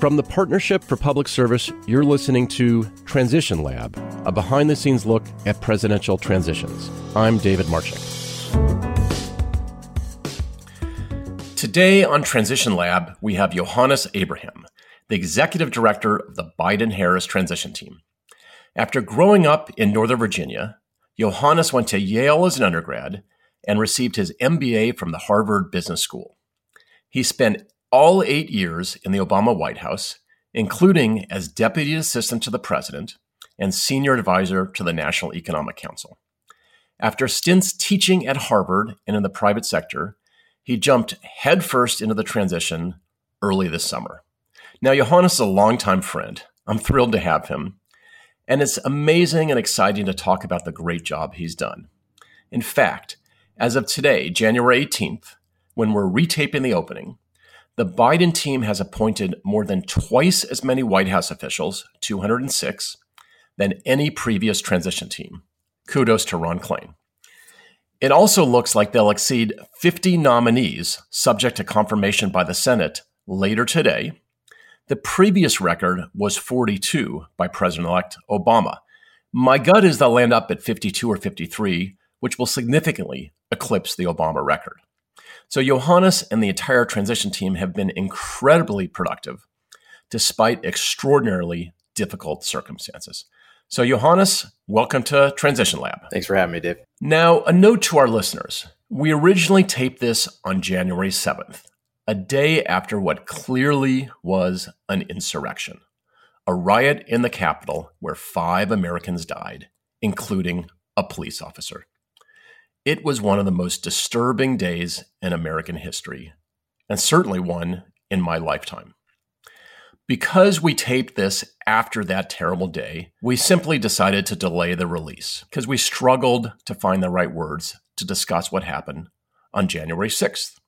From the Partnership for Public Service, you're listening to Transition Lab, a behind the scenes look at presidential transitions. I'm David Marchick. Today on Transition Lab, we have Yohannes Abraham, the executive director of the Biden Harris transition team. After growing up in Northern Virginia, Yohannes went to Yale as an undergrad and received his MBA from the Harvard Business School. He spent all eight years in the Obama White House, including as deputy assistant to the president and senior advisor to the National Economic Council. After stints teaching at Harvard and in the private sector, he jumped headfirst into the transition early this summer. Now, Yohannes is a longtime friend. I'm thrilled to have him. And it's amazing and exciting to talk about the great job he's done. In fact, as of today, January 18th, when we're retaping the opening, the Biden team has appointed more than twice as many White House officials, 206, than any previous transition team. Kudos to Ron Klain. It also looks like they'll exceed 50 nominees, subject to confirmation by the Senate later today. The previous record was 42 by President elect Obama. My gut is they'll land up at 52 or 53, which will significantly eclipse the Obama record. So Yohannes and the entire transition team have been incredibly productive despite extraordinarily difficult circumstances. So, Yohannes, welcome to Transition Lab. Thanks for having me, Dave. Now, a note to our listeners. We originally taped this on January 7th, a day after what clearly was an insurrection, a riot in the Capitol where five Americans died, including a police officer. It was one of the most disturbing days in American history, and certainly one in my lifetime. Because we taped this after that terrible day, we simply decided to delay the release because we struggled to find the right words to discuss what happened on January 6th.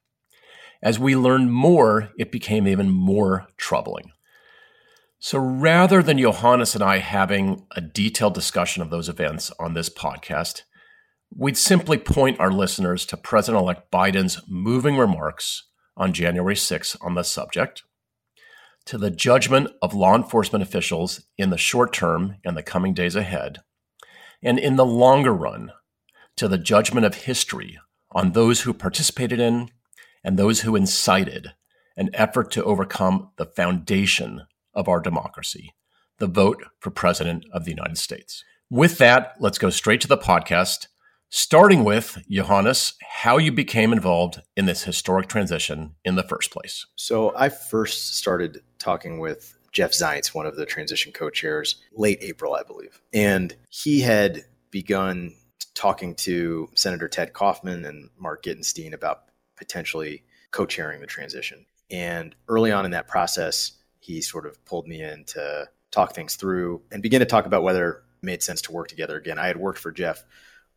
As we learned more, it became even more troubling. So rather than Yohannes and I having a detailed discussion of those events on this podcast, we'd simply point our listeners to President elect Biden's moving remarks on January 6 on the subject, to the judgment of law enforcement officials in the short term and the coming days ahead, and in the longer run, to the judgment of history on those who participated in and those who incited an effort to overcome the foundation of our democracy, the vote for President of the United States. With that, let's go straight to the podcast starting with Yohannes, how you became involved in this historic transition in the first place. So I first started talking with Jeff Zients, one of the transition co-chairs, late April, I believe, and he had begun talking to Senator Ted Kaufman and Mark Gitenstein about potentially co-chairing the transition. And early on in that process, he sort of pulled me in to talk things through and begin to talk about whether it made sense to work together again. I had worked for Jeff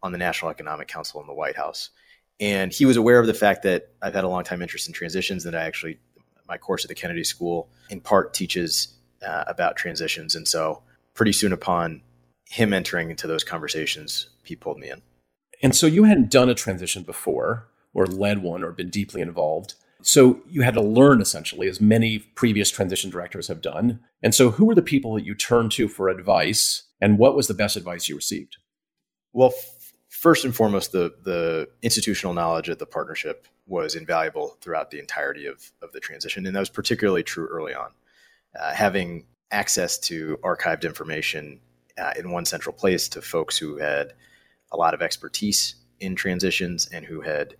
on the National Economic Council in the White House. And he was aware of the fact that I've had a long time interest in transitions, that I actually, my course at the Kennedy School in part teaches uh, about transitions. And so, pretty soon upon him entering into those conversations, he pulled me in. And so, you hadn't done a transition before, or led one, or been deeply involved. So, you had to learn essentially, as many previous transition directors have done. And so, who were the people that you turned to for advice, and what was the best advice you received? Well, first and foremost, the the institutional knowledge of the partnership was invaluable throughout the entirety of, of the transition, and that was particularly true early on. Uh, having access to archived information uh, in one central place to folks who had a lot of expertise in transitions and who had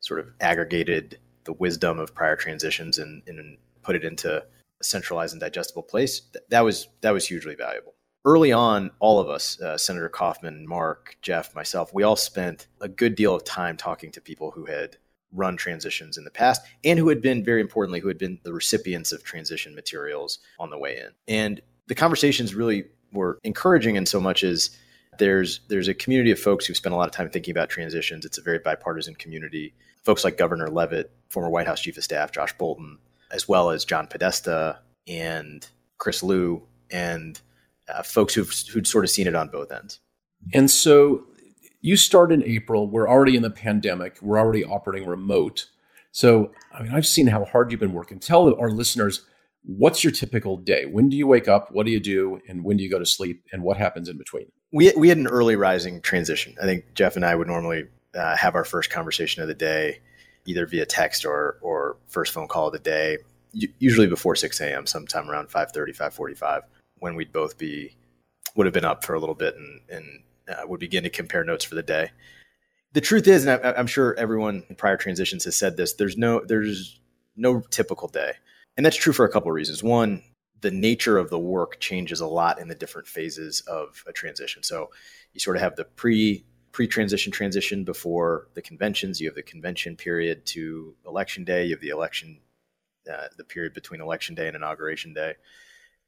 sort of aggregated the wisdom of prior transitions and, and put it into a centralized and digestible place. Th- that was that was hugely valuable early on, all of us, uh, Senator Kaufman, Mark, Jeff, myself, we all spent a good deal of time talking to people who had run transitions in the past and who had been, very importantly, who had been the recipients of transition materials on the way in. And the conversations really were encouraging in so much as there's there's a community of folks who spent a lot of time thinking about transitions. It's a very bipartisan community. Folks like Governor Leavitt, former White House Chief of Staff Josh Bolten, as well as John Podesta and Chris Lu and uh, folks who've who'd sort of seen it on both ends. And so you start in April. We're already in the pandemic. We're already operating remote. So I mean, I've seen how hard you've been working. Tell our listeners What's your typical day? When do you wake up? What do you do? And when do you go to sleep? And what happens in between? We, we had an early rising transition. I think Jeff and I would normally uh, have our first conversation of the day either via text or, or first phone call of the day, usually before 6 a.m., sometime around 5.30, 5.45, when we'd both be, would have been up for a little bit and, and uh, would begin to compare notes for the day. The truth is, and I, I'm sure everyone in prior transitions has said this, there's no, there's no typical day. And that's true for a couple of reasons. One, the nature of the work changes a lot in the different phases of a transition. So you sort of have the pre pre transition transition before the conventions. You have the convention period to election day. You have the election, uh, the period between election day and inauguration day.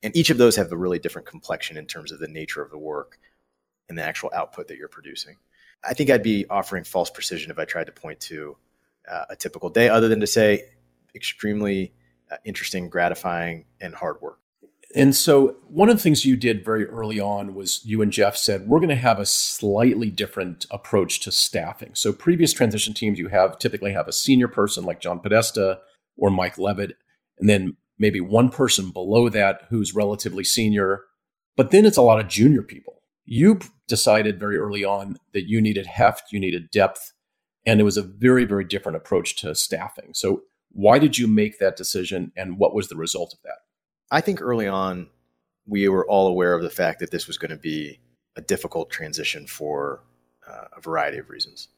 And each of those have a really different complexion in terms of the nature of the work and the actual output that you're producing. I think I'd be offering false precision if I tried to point to uh, a typical day, other than to say extremely uh, interesting, gratifying, and hard work. And so, one of the things you did very early on was you and Jeff said, we're going to have a slightly different approach to staffing. So, previous transition teams, you have typically have a senior person like John Podesta or Mike Leavitt, and then maybe one person below that who's relatively senior. But then it's a lot of junior people. You decided very early on that you needed heft, you needed depth, and it was a very, very different approach to staffing. So, why did you make that decision, and what was the result of that? I think early on, we were all aware of the fact that this was going to be a difficult transition for uh, a variety of reasons.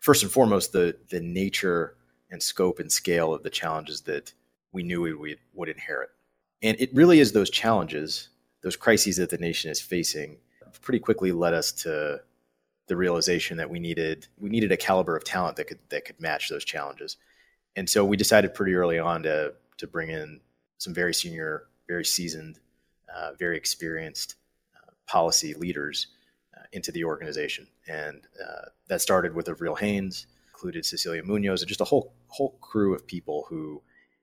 First and foremost, the the nature and scope and scale of the challenges that we knew we would, would inherit, and it really is those challenges, those crises that the nation is facing, pretty quickly led us to the realization that we needed we needed a caliber of talent that could that could match those challenges, and so we decided pretty early on to to bring in some very senior very seasoned, uh, very experienced uh, policy leaders uh, into the organization. And uh, that started with Avril Haines, included Cecilia Munoz, and just a whole whole crew of people who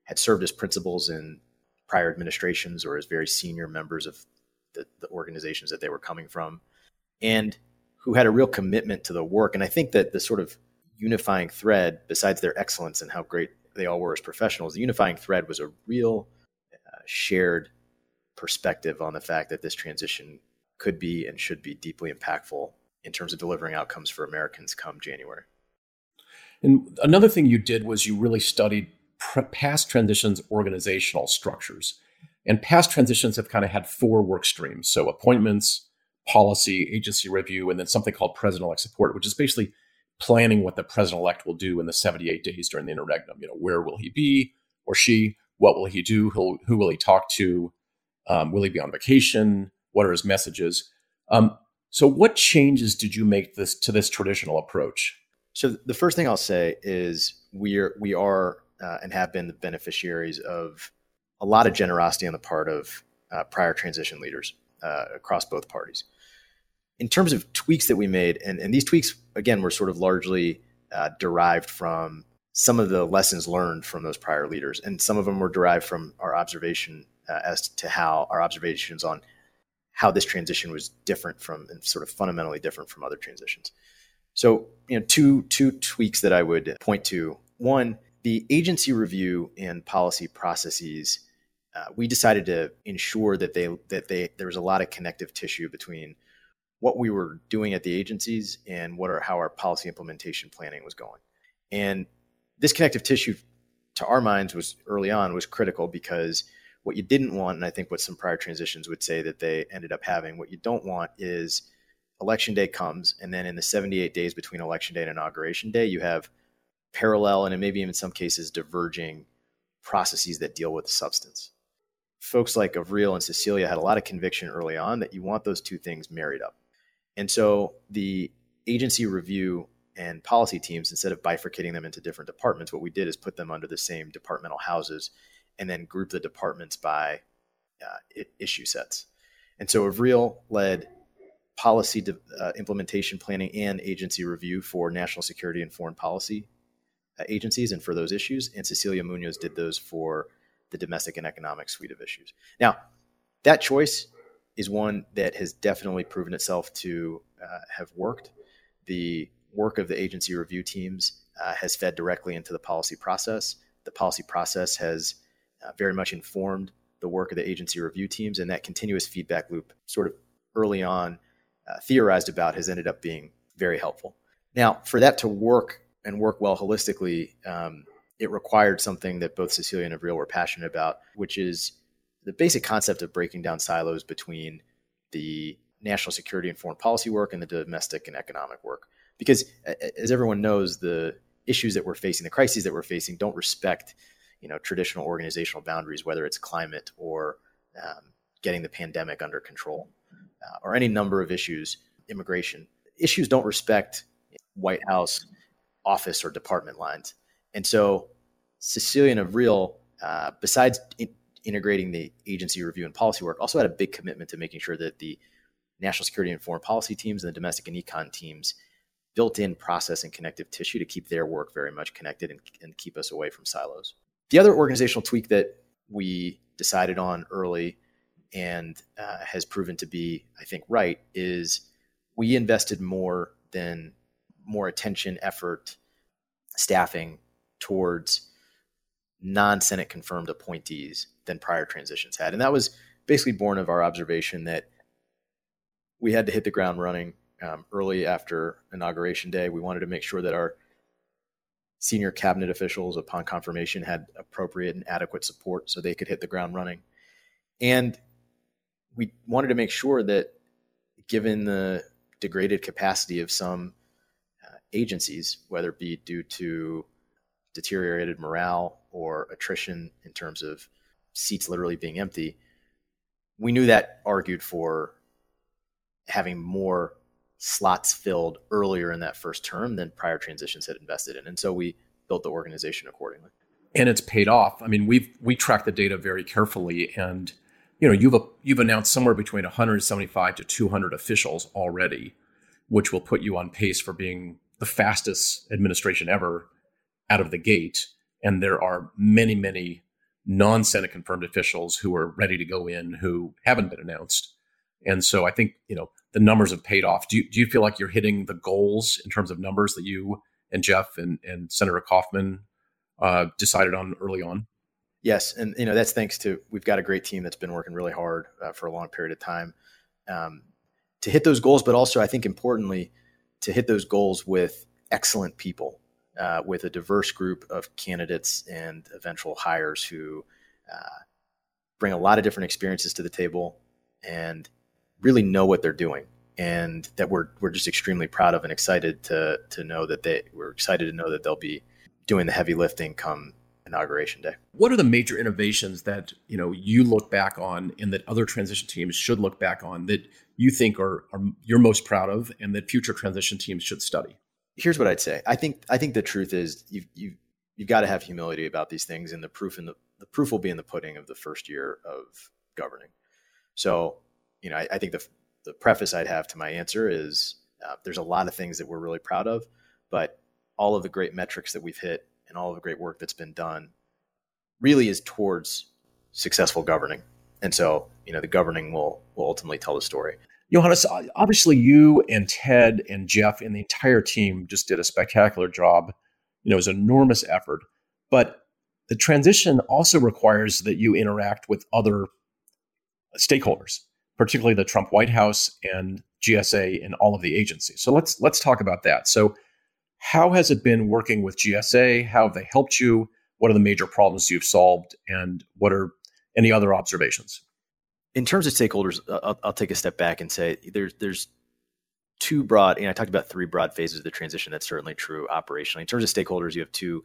had served as principals in prior administrations or as very senior members of the, the organizations that they were coming from, and who had a real commitment to the work. And I think that the sort of unifying thread, besides their excellence and how great they all were as professionals, the unifying thread was a real uh, shared perspective on the fact that this transition could be and should be deeply impactful in terms of delivering outcomes for Americans come January. And another thing you did was you really studied past transitions organizational structures. And past transitions have kind of had four work streams. So appointments, policy, agency review, and then something called president elect support, which is basically planning what the president elect will do in the 78 days during the interregnum. You know, where will he be or she? What will he do? Who, who will he talk to? Um, will he be on vacation? What are his messages? Um, so, what changes did you make this to this traditional approach? So, the first thing I'll say is we are we are uh, and have been the beneficiaries of a lot of generosity on the part of uh, prior transition leaders uh, across both parties. In terms of tweaks that we made, and, and these tweaks again were sort of largely uh, derived from some of the lessons learned from those prior leaders, and some of them were derived from our observation uh, as to how our observations on how this transition was different from and sort of fundamentally different from other transitions. So, you know, two two tweaks that I would point to. One, the agency review and policy processes. Uh, we decided to ensure that they that they there was a lot of connective tissue between what we were doing at the agencies and what are how our policy implementation planning was going. And this connective tissue to our minds was early on was critical because what you didn't want and i think what some prior transitions would say that they ended up having what you don't want is election day comes and then in the 78 days between election day and inauguration day you have parallel and maybe even in some cases diverging processes that deal with the substance folks like avril and cecilia had a lot of conviction early on that you want those two things married up and so the agency review and policy teams, instead of bifurcating them into different departments, what we did is put them under the same departmental houses and then group the departments by uh, issue sets. And so Avril led policy de- uh, implementation planning and agency review for national security and foreign policy agencies and for those issues. And Cecilia Munoz did those for the domestic and economic suite of issues. Now, that choice is one that has definitely proven itself to uh, have worked. The work of the agency review teams uh, has fed directly into the policy process. The policy process has uh, very much informed the work of the agency review teams, and that continuous feedback loop, sort of early on, uh, theorized about, has ended up being very helpful. Now, for that to work and work well holistically, um, it required something that both Cecilia and Avril were passionate about, which is the basic concept of breaking down silos between the national security and foreign policy work and the domestic and economic work. Because as everyone knows, the issues that we're facing, the crises that we're facing, don't respect you know traditional organizational boundaries, whether it's climate or um, getting the pandemic under control, uh, or any number of issues, immigration issues don't respect White House office or department lines, and so Cecilia and Avril, uh, besides in- integrating the agency review and policy work, also had a big commitment to making sure that the national security and foreign policy teams and the domestic and econ teams built in process and connective tissue to keep their work very much connected and, and keep us away from silos. The other organizational tweak that we decided on early and uh, has proven to be, I think, right is we invested more than more attention, effort, staffing towards non Senate confirmed appointees than prior transitions had. And that was basically born of our observation that we had to hit the ground running um, early after inauguration day. We wanted to make sure that our senior cabinet officials, upon confirmation, had appropriate and adequate support so they could hit the ground running. And we wanted to make sure that, given the degraded capacity of some agencies, whether it be due to deteriorated morale or attrition in terms of seats literally being empty, we knew that argued for having more slots filled earlier in that first term than prior transitions had invested in. And so we built the organization accordingly. And it's paid off. I mean, we've we track the data very carefully and you know, you've you've announced somewhere between 175 to 200 officials already, which will put you on pace for being the fastest administration ever out of the gate. And there are many, many non-Senate confirmed officials who are ready to go in who haven't been announced. And so I think, you know, the numbers have paid off. Do you, do you feel like you're hitting the goals in terms of numbers that you and Jeff and, and Senator Kaufman uh, decided on early on? Yes, and you know that's thanks to we've got a great team that's been working really hard uh, for a long period of time um, to hit those goals, but also I think importantly to hit those goals with excellent people, uh, with a diverse group of candidates and eventual hires who uh, bring a lot of different experiences to the table and really know what they're doing and that we're we're just extremely proud of and excited to to know that they we're excited to know that they'll be doing the heavy lifting come inauguration day. What are the major innovations that you know you look back on and that other transition teams should look back on that you think are, are you're most proud of and that future transition teams should study? Here's what I'd say. I think I think the truth is you you you've got to have humility about these things and the proof in the the proof will be in the pudding of the first year of governing. So you know, I, I, think the the preface I'd have to my answer is uh, there's a lot of things that we're really proud of, but all of the great metrics that we've hit and all of the great work that's been done really is towards successful governing. And so, you know, the governing will will ultimately tell the story. Yohannes, obviously you and Ted and Jeff and the entire team just did a spectacular job. You know, it was an enormous effort, but the transition also requires that you interact with other stakeholders particularly the Trump White House and GSA and all of the agencies. So let's let's talk about that. So how has it been working with GSA? How have they helped you? What are the major problems you've solved and what are any other observations? In terms of stakeholders, I'll, I'll take a step back and say there's there's two broad, and I talked about three broad phases of the transition. That's certainly true operationally. In terms of stakeholders, you have two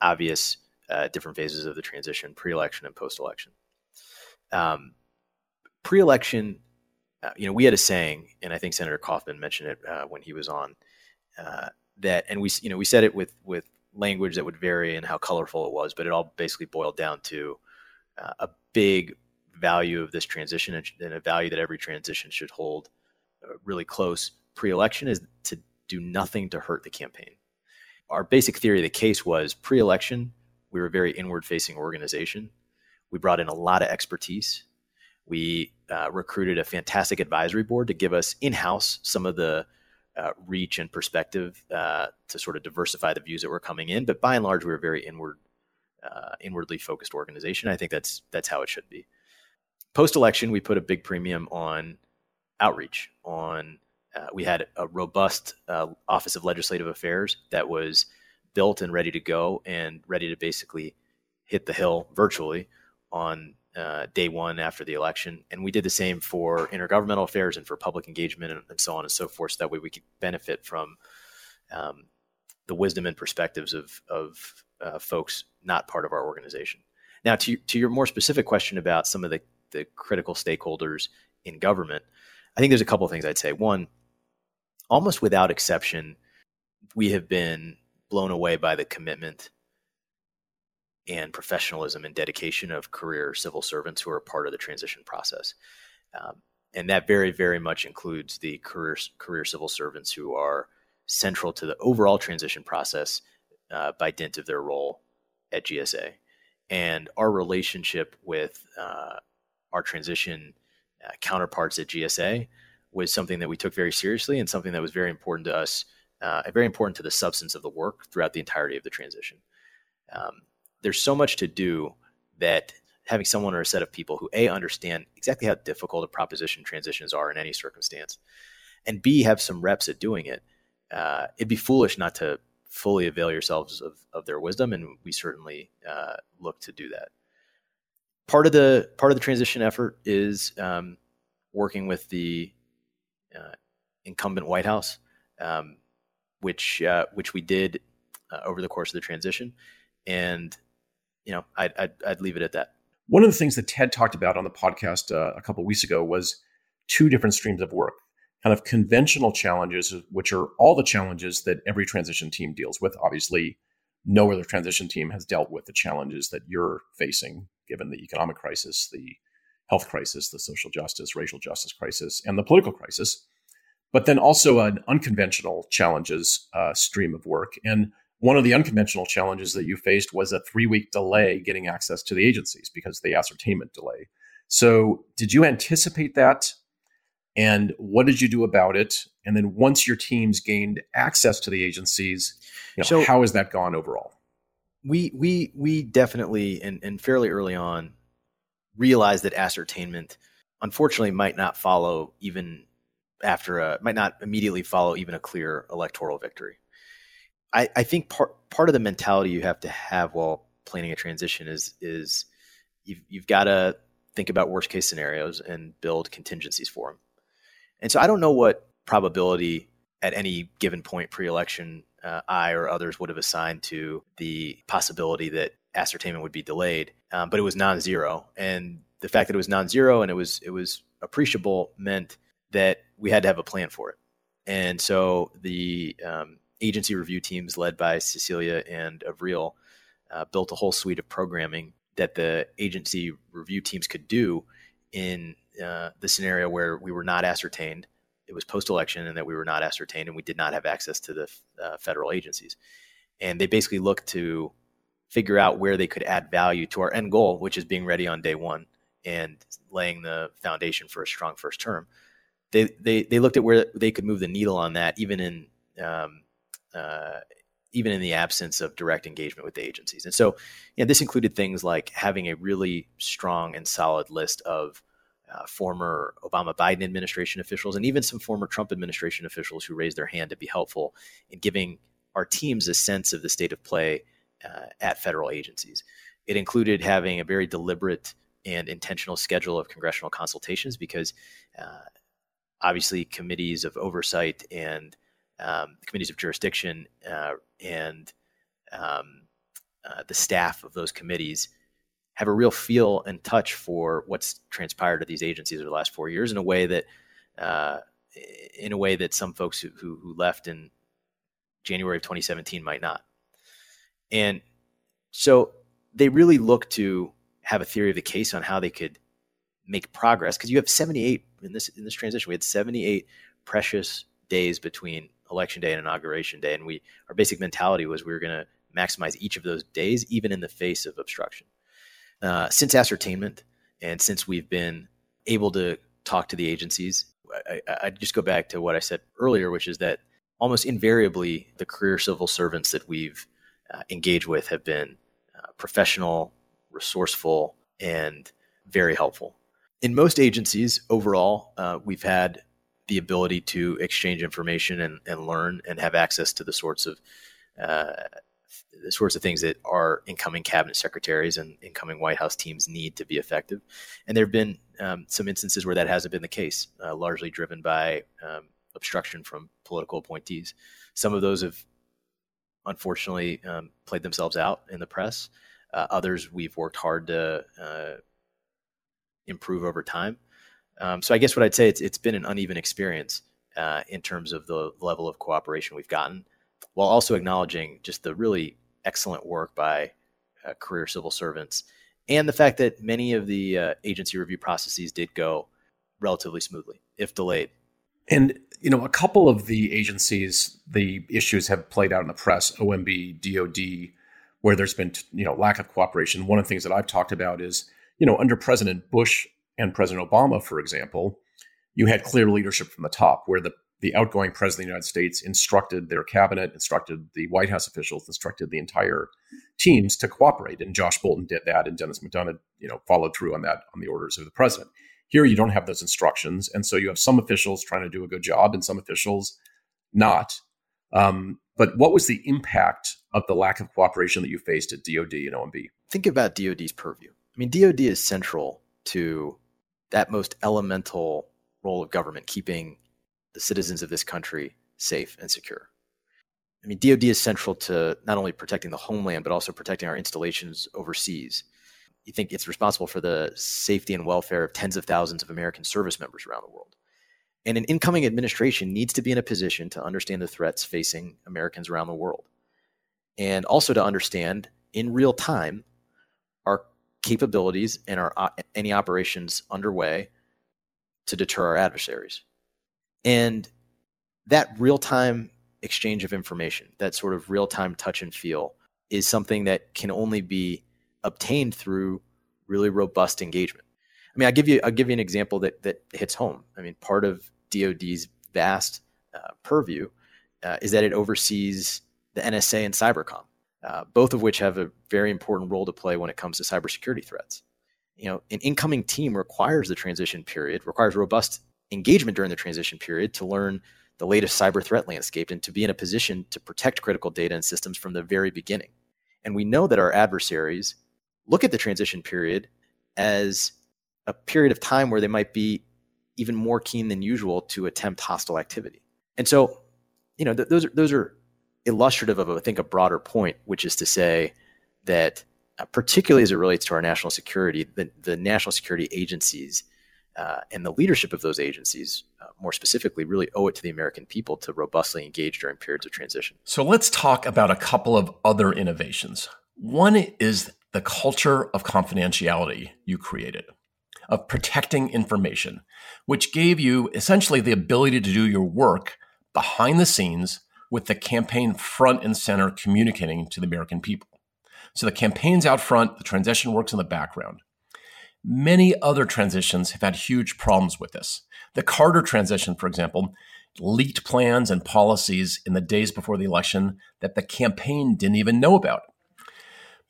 obvious uh, different phases of the transition: pre-election and post-election. Um, pre-election, uh, you know, we had a saying, and I think Senator Kaufman mentioned it uh, when he was on uh, that, and we, you know, we said it with with language that would vary and how colorful it was, but it all basically boiled down to uh, a big value of this transition and a value that every transition should hold uh, really close pre-election is to do nothing to hurt the campaign. Our basic theory of the case was pre-election, we were a very inward-facing organization. We brought in a lot of expertise we uh, recruited a fantastic advisory board to give us in house some of the uh, reach and perspective uh, to sort of diversify the views that were coming in. But by and large, we were very inward, uh, inwardly focused organization. I think that's that's how it should be. Post election, we put a big premium on outreach. On uh, we had a robust uh, Office of Legislative Affairs that was built and ready to go and ready to basically hit the hill virtually on uh, day one after the election. And we did the same for intergovernmental affairs and for public engagement and, and so on and so forth. So that way we could benefit from um, the wisdom and perspectives of, of uh, folks not part of our organization. Now, to, to your more specific question about some of the, the critical stakeholders in government, I think there's a couple of things I'd say. One, almost without exception, we have been blown away by the commitment and professionalism and dedication of career civil servants who are part of the transition process. Um, and that very, very much includes the career, career civil servants who are central to the overall transition process uh, by dint of their role at GSA. And our relationship with uh, our transition uh, counterparts at GSA was something that we took very seriously and something that was very important to us, uh, very important to the substance of the work throughout the entirety of the transition. Um, there's so much to do that having someone or a set of people who a understand exactly how difficult a proposition transitions are in any circumstance, and b have some reps at doing it. Uh, it'd be foolish not to fully avail yourselves of, of their wisdom, and we certainly uh, look to do that. Part of the part of the transition effort is um, working with the uh, incumbent White House, um, which uh, which we did uh, over the course of the transition, and you know, I'd, I'd, I'd leave it at that. One of the things that Ted talked about on the podcast uh, a couple weeks ago was two different streams of work kind of conventional challenges, which are all the challenges that every transition team deals with. Obviously, no other transition team has dealt with the challenges that you're facing, given the economic crisis, the health crisis, the social justice, racial justice crisis, and the political crisis. But then also an unconventional challenges uh, stream of work. And one of the unconventional challenges that you faced was a three week delay getting access to the agencies because of the ascertainment delay. So, did you anticipate that? And what did you do about it? And then, once your teams gained access to the agencies, you know, so how has that gone overall? We we we definitely and, and fairly early on realized that ascertainment, unfortunately, might not follow even after a might not immediately follow even a clear electoral victory. I, I think part part of the mentality you have to have while planning a transition is is you've you've got to think about worst case scenarios and build contingencies for them. And so I don't know what probability at any given point pre-election uh, I or others would have assigned to the possibility that ascertainment would be delayed, um, but it was non-zero. And the fact that it was non-zero and it was it was appreciable meant that we had to have a plan for it. And so the um, agency review teams led by Cecilia and Avril uh, built a whole suite of programming that the agency review teams could do in uh, the scenario where we were not ascertained. It was post election and that we were not ascertained and we did not have access to the uh, federal agencies. And they basically looked to figure out where they could add value to our end goal, which is being ready on day one and laying the foundation for a strong first term. They, they, they looked at where they could move the needle on that, even in um, uh, even in the absence of direct engagement with the agencies. And so, this included things like having a really strong and solid list of uh, former Obama Biden administration officials and even some former Trump administration officials who raised their hand to be helpful in giving our teams a sense of the state of play uh, at federal agencies. It included having a very deliberate and intentional schedule of congressional consultations because uh, obviously committees of oversight and um, committees of jurisdiction uh, and um, uh, the staff of those committees have a real feel and touch for what's transpired at these agencies over the last four years in a way that uh, in a way that some folks who, who, who left in January of 2017 might not. And so they really look to have a theory of the case on how they could make progress because you have 78 in this in this transition we had 78 precious days between election day and inauguration day. And we our basic mentality was we were going to maximize each of those days, even in the face of obstruction. Uh, since ascertainment, and since we've been able to talk to the agencies, I, I, just go back to what I said earlier, which is that almost invariably the career civil servants that we've uh, engaged with have been uh, professional, resourceful, and very helpful. in most agencies overall, uh, we've had the ability to exchange information and, and learn and have access to the sorts of uh, the sorts of things that our incoming cabinet secretaries and incoming White House teams need to be effective. And there have been um, some instances where that hasn't been the case, uh, largely driven by um, obstruction from political appointees. Some of those have unfortunately um, played themselves out in the press. Uh, others we've worked hard to uh, improve over time. Um, so I guess what I'd say it's it's been an uneven experience uh, in terms of the level of cooperation we've gotten, while also acknowledging just the really excellent work by uh, career civil servants and the fact that many of the uh, agency review processes did go relatively smoothly, if delayed. And you know, a couple of the agencies, the issues have played out in the press, OMB, DoD, where there's been you know lack of cooperation. One of the things that I've talked about is you know under President Bush and President Obama, for example, you had clear leadership from the top, where the the outgoing president of the United States instructed their cabinet, instructed the White House officials, instructed the entire teams to cooperate. And Josh Bolten did that, and Denis McDonough, you know, followed through on that on the orders of the president. Here, you don't have those instructions, and so you have some officials trying to do a good job, and some officials not. Um, but what was the impact of the lack of cooperation that you faced at DoD and OMB? Think about DoD's purview. I mean, DoD is central to that most elemental role of government, keeping the citizens of this country safe and secure. I mean, DoD is central to not only protecting the homeland, but also protecting our installations overseas. You think it's responsible for the safety and welfare of tens of thousands of American service members around the world. And an incoming administration needs to be in a position to understand the threats facing Americans around the world. And also to understand in real time our capabilities and our uh, any operations underway to deter our adversaries. And that real time exchange of information, that sort of real time touch and feel, is something that can only be obtained through really robust engagement. I mean, I'll give you I'll give you an example that that hits home. I mean, part of DoD's vast uh, purview uh, is that it oversees the NSA and Cybercom, uh, both of which have a very important role to play when it comes to cybersecurity threats. You know, an incoming team requires the transition period, requires robust engagement during the transition period to learn the latest cyber threat landscape and to be in a position to protect critical data and systems from the very beginning. And we know that our adversaries look at the transition period as a period of time where they might be even more keen than usual to attempt hostile activity. And so, you know, th- those are, those are illustrative of, I think, a broader point, which is to say that, uh, particularly as it relates to our national security, the, the national security agencies uh, and the leadership of those agencies, uh, more specifically, really owe it to the American people to robustly engage during periods of transition. So let's talk about a couple of other innovations. One is the culture of confidentiality you created, of protecting information, which gave you essentially the ability to do your work behind the scenes with the campaign front and center communicating to the American people. So the campaign's out front, the transition works in the background. Many other transitions have had huge problems with this. The Carter transition, for example, leaked plans and policies in the days before the election that the campaign didn't even know about.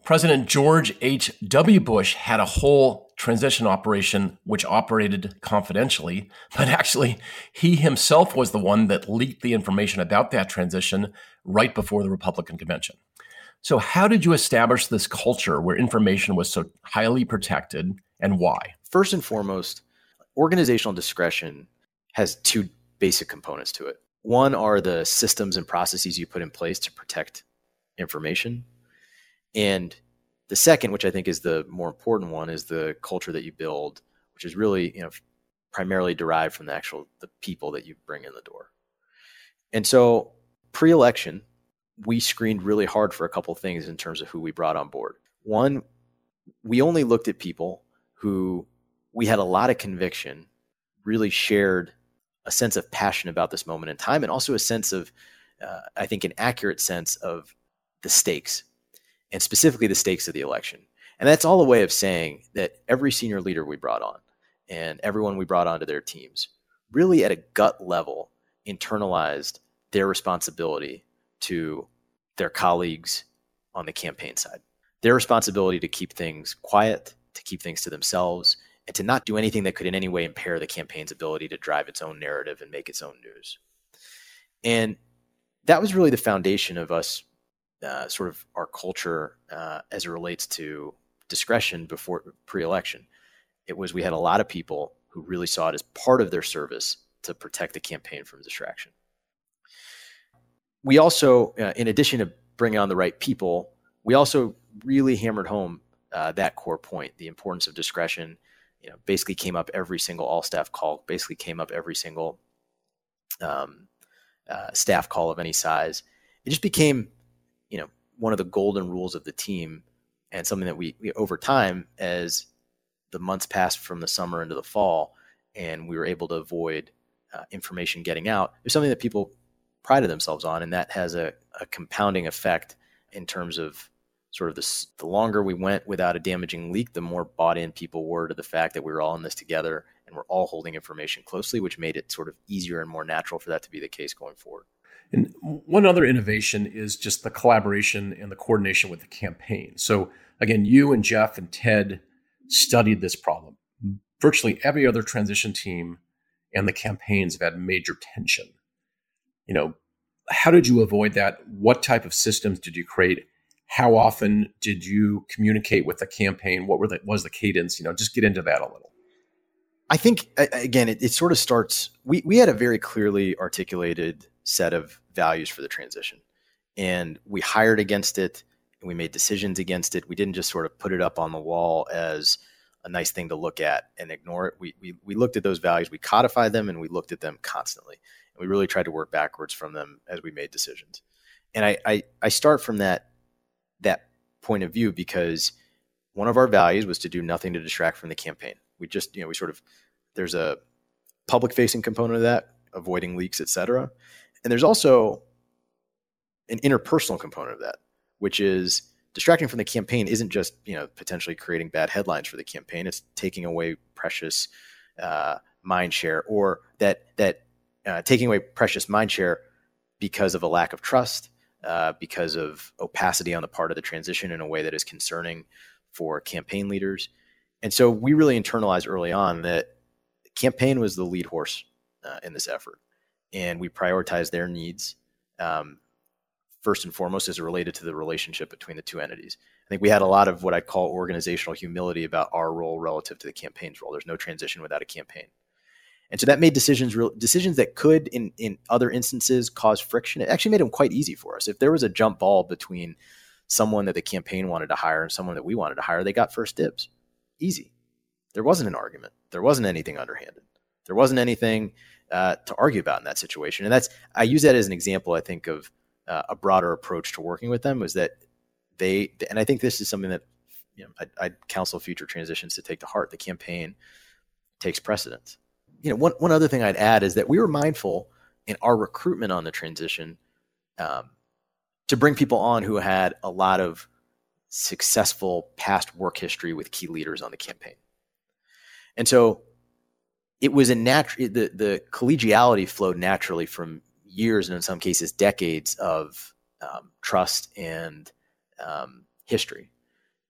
President George H.W. Bush had a whole transition operation which operated confidentially, but actually, he himself was the one that leaked the information about that transition right before the Republican convention. So, how did you establish this culture where information was so highly protected and why? First and foremost, organizational discretion has two basic components to it. One are the systems and processes you put in place to protect information. And the second, which I think is the more important one, is the culture that you build, which is really, you know, primarily derived from the actual the people that you bring in the door. And so pre-election, we screened really hard for a couple things in terms of who we brought on board. One, we only looked at people who we had a lot of conviction, really shared a sense of passion about this moment in time, and also a sense of, uh, I think, an accurate sense of the stakes, and specifically the stakes of the election. And that's all a way of saying that every senior leader we brought on and everyone we brought onto their teams really at a gut level internalized their responsibility to their colleagues on the campaign side, their responsibility to keep things quiet, to keep things to themselves and to not do anything that could in any way impair the campaign's ability to drive its own narrative and make its own news. And that was really the foundation of us, uh, sort of our culture uh, as it relates to discretion before pre-election. It was we had a lot of people who really saw it as part of their service to protect the campaign from distraction. We also, uh, in addition to bringing on the right people, we also really hammered home uh, that core point, the importance of discretion. You know, basically came up every single all staff call. Basically came up every single um, uh, staff call of any size. It just became, you know, one of the golden rules of the team, and something that we, we over time, as the months passed from the summer into the fall, and we were able to avoid uh, information getting out. There's something that people prided themselves on, and that has a, a compounding effect in terms of sort of the, the longer we went without a damaging leak, the more bought in people were to the fact that we were all in this together and we're all holding information closely, which made it sort of easier and more natural for that to be the case going forward. And one other innovation is just the collaboration and the coordination with the campaign. So again, you and Jeff and Ted studied this problem. Virtually every other transition team and the campaigns have had major tension. You know, how did you avoid that? What type of systems did you create? How often did you communicate with the campaign? What were the, was the cadence? You know, just get into that a little. I think again, it, it sort of starts. We we had a very clearly articulated set of values for the transition, and we hired against it, and we made decisions against it. We didn't just sort of put it up on the wall as a nice thing to look at and ignore it. We we we looked at those values, we codified them, and we looked at them constantly. And we really tried to work backwards from them as we made decisions. And I I, I start from that that point of view because one of our values was to do nothing to distract from the campaign. We just, you know, we sort of there's a public facing component of that, avoiding leaks, et cetera. And there's also an interpersonal component of that, which is distracting from the campaign isn't just, you know, potentially creating bad headlines for the campaign. It's taking away precious uh, mind share or that, that uh, taking away precious mind share because of a lack of trust uh, because of opacity on the part of the transition in a way that is concerning for campaign leaders. And so we really internalized early on that campaign was the lead horse uh, in this effort. And we prioritized their needs um, first and foremost as related to the relationship between the two entities. I think we had a lot of what I call organizational humility about our role relative to the campaign's role. There's no transition without a campaign. And so that made decisions real decisions that could in in other instances cause friction. It actually made them quite easy for us. If there was a jump ball between someone that the campaign wanted to hire and someone that we wanted to hire, they got first dibs. Easy. There wasn't an argument. There wasn't anything underhanded. There wasn't anything uh, to argue about in that situation. And that's I use that as an example. I think of uh, a broader approach to working with them was that they and I think this is something that you know I, I'd counsel future transitions to take to heart. The campaign takes precedence you know, one, one other thing I'd add is that we were mindful in our recruitment on the transition um, to bring people on who had a lot of successful past work history with key leaders on the campaign. And so it was a natural, the, the collegiality flowed naturally from years and in some cases decades of um, trust and um, history.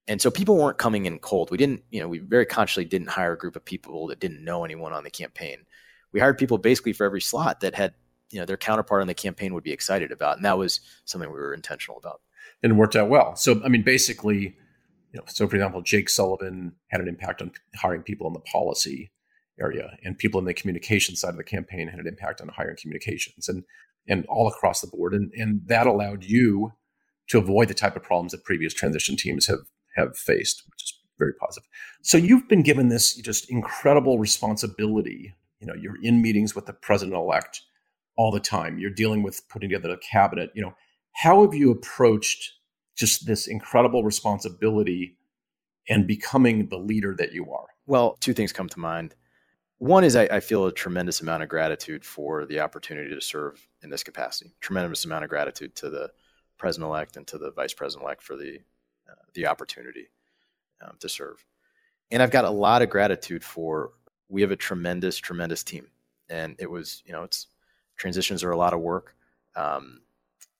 And so people weren't coming in cold. We didn't, you know, we very consciously didn't hire a group of people that didn't know anyone on the campaign. We hired people basically for every slot that had, you know, their counterpart on the campaign would be excited about. And that was something we were intentional about. And it worked out well. So, I mean, basically, you know, so for example, Jake Sullivan had an impact on hiring people in the policy area, and people in the communication side of the campaign had an impact on hiring communications and and all across the board. And and that allowed you to avoid the type of problems that previous transition teams have have faced, which is very positive. So you've been given this just incredible responsibility. You know, you're in meetings with the president elect all the time. You're dealing with putting together a cabinet. You know, how have you approached just this incredible responsibility and becoming the leader that you are? Well, two things come to mind. One is I, I feel a tremendous amount of gratitude for the opportunity to serve in this capacity. Tremendous amount of gratitude to the president elect and to the vice president elect for the the opportunity um, to serve. And I've got a lot of gratitude for. We have a tremendous, tremendous team, and it was you know it's transitions are a lot of work, um,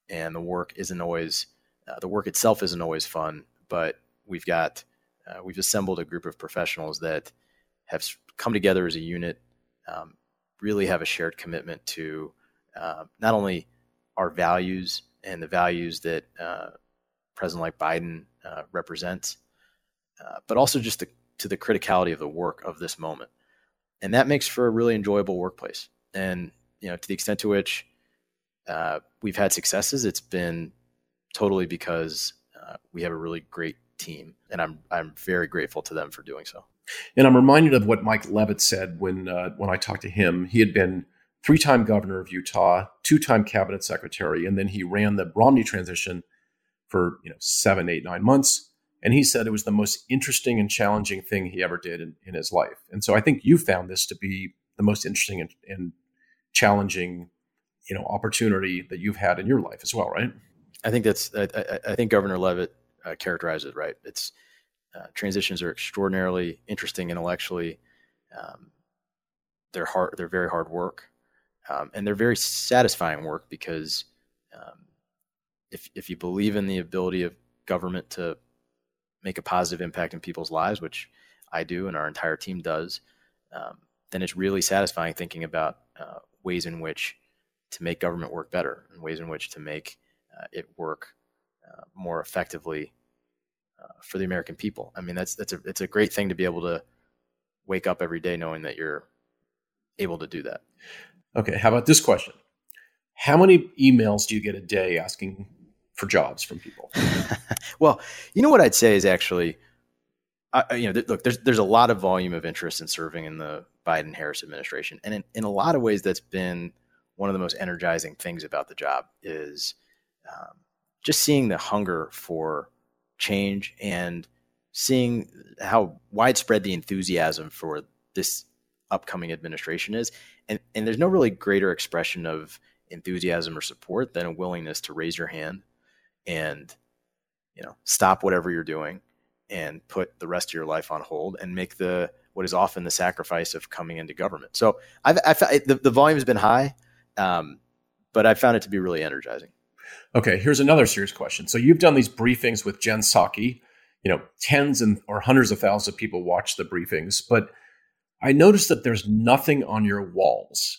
and the work isn't always uh, the work itself isn't always fun, but we've got uh, we've assembled a group of professionals that have come together as a unit, um, really have a shared commitment to uh, not only our values and the values that uh, President like Biden uh, represents, uh, but also just the, to the criticality of the work of this moment. And that makes for a really enjoyable workplace. And you know, to the extent to which uh, we've had successes, it's been totally because uh, we have a really great team, and I'm I'm very grateful to them for doing so. And I'm reminded of what Mike Leavitt said when uh, when I talked to him. He had been three-time governor of Utah, two-time cabinet secretary, and then he ran the Romney transition for you know seven, eight, nine months. And he said it was the most interesting and challenging thing he ever did in, in his life. And so I think you found this to be the most interesting and, and challenging, you know, opportunity that you've had in your life as well, right? I think that's. I, I, I think Governor Leavitt uh, characterized it right. It's uh, transitions are extraordinarily interesting intellectually. Um, they're hard. They're very hard work, um, and they're very satisfying work because um, if if you believe in the ability of government to make a positive impact in people's lives, which I do and our entire team does, um, then it's really satisfying thinking about uh, ways in which to make government work better and ways in which to make uh, it work uh, more effectively uh, for the American people. I mean, that's that's a it's a great thing to be able to wake up every day knowing that you're able to do that. Okay, how about this question? How many emails do you get a day asking for jobs from people? well, you know what I'd say is actually, I, you know, th- look, there's there's a lot of volume of interest in serving in the Biden Harris administration, and in, in a lot of ways, that's been one of the most energizing things about the job is um, just seeing the hunger for change and seeing how widespread the enthusiasm for this upcoming administration is. And, and there's no really greater expression of enthusiasm or support than a willingness to raise your hand and you know stop whatever you're doing and put the rest of your life on hold and make the what is often the sacrifice of coming into government. So I've, I've the, the volume has been high, um, but I found it to be really energizing. Okay, here's another serious question. So you've done these briefings with Jen Psaki. You know, tens and or hundreds of thousands of people watch the briefings, but I noticed that there's nothing on your walls.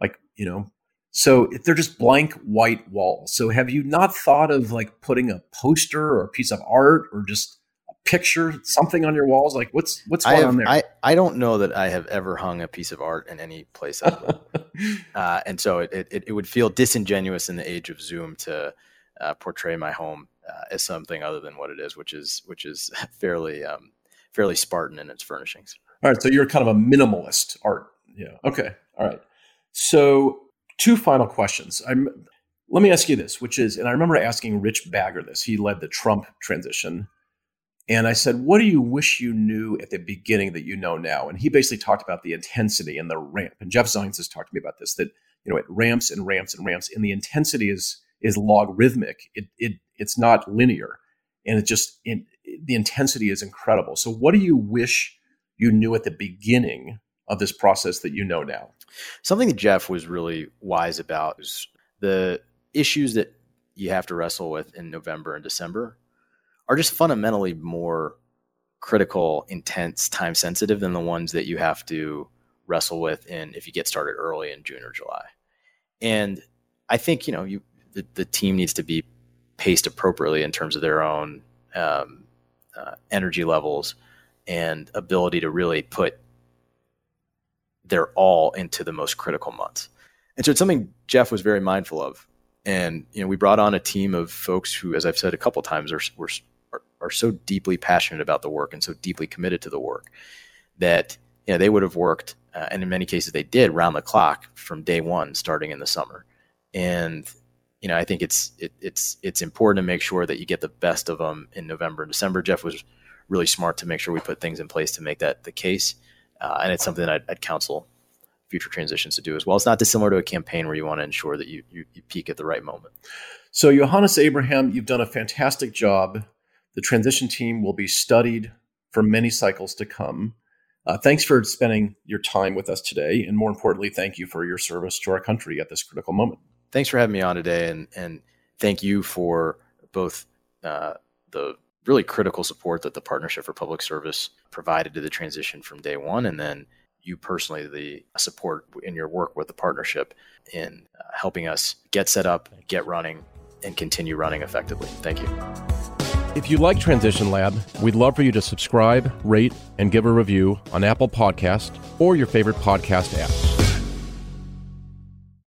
Like, you know, so they're just blank white walls. So have you not thought of like putting a poster or a piece of art or just a picture, something on your walls? Like what's what's going have, on there? I, I don't know that I have ever hung a piece of art in any place. uh, and so it, it, it, would feel disingenuous in the age of Zoom to uh, portray my home uh, as something other than what it is, which is which is fairly um, fairly Spartan in its furnishings. All right, so you're kind of a minimalist art. Yeah. Okay. All right. So two final questions. I'm, let me ask you this, which is, and I remember asking Rich Bagger this. He led the Trump transition. And I said, What do you wish you knew at the beginning that you know now? And he basically talked about the intensity and the ramp. And Jeff Zients has talked to me about this that, you know, it ramps and ramps and ramps. And the intensity is is logarithmic. It, it it's not linear. And it just it, the intensity is incredible. So what do you wish you knew at the beginning of this process that you know now? Something that Jeff was really wise about is the issues that you have to wrestle with in November and December are just fundamentally more critical, intense, time sensitive than the ones that you have to wrestle with in if you get started early in June or July. And I think you know you the, the team needs to be paced appropriately in terms of their own um, uh, energy levels and ability to really put their all into the most critical months. And so it's something Jeff was very mindful of. And you know, we brought on a team of folks who, as I've said a couple times, are, are are so deeply passionate about the work and so deeply committed to the work that you know they would have worked, uh, and in many cases they did, round the clock from day one, starting in the summer. And you know, I think it's it, it's it's important to make sure that you get the best of them in November and December. Jeff was really smart to make sure we put things in place to make that the case. Uh, and it's something that I'd, I'd, counsel future transitions to do as well. It's not dissimilar to a campaign where you want to ensure that you, you, you peak at the right moment. So, Yohannes Abraham, you've done a fantastic job. The transition team will be studied for many cycles to come. Uh, thanks for spending your time with us today. And more importantly, thank you for your service to our country at this critical moment. Thanks for having me on today. And, and thank you for both uh, the really critical support that the Partnership for Public Service provided to the transition from day one. And then you personally, the support in your work with the partnership in uh, helping us get set up, get running, and continue running effectively. Thank you. If you like Transition Lab, we'd love for you to subscribe, rate, and give a review on Apple Podcast or your favorite podcast apps.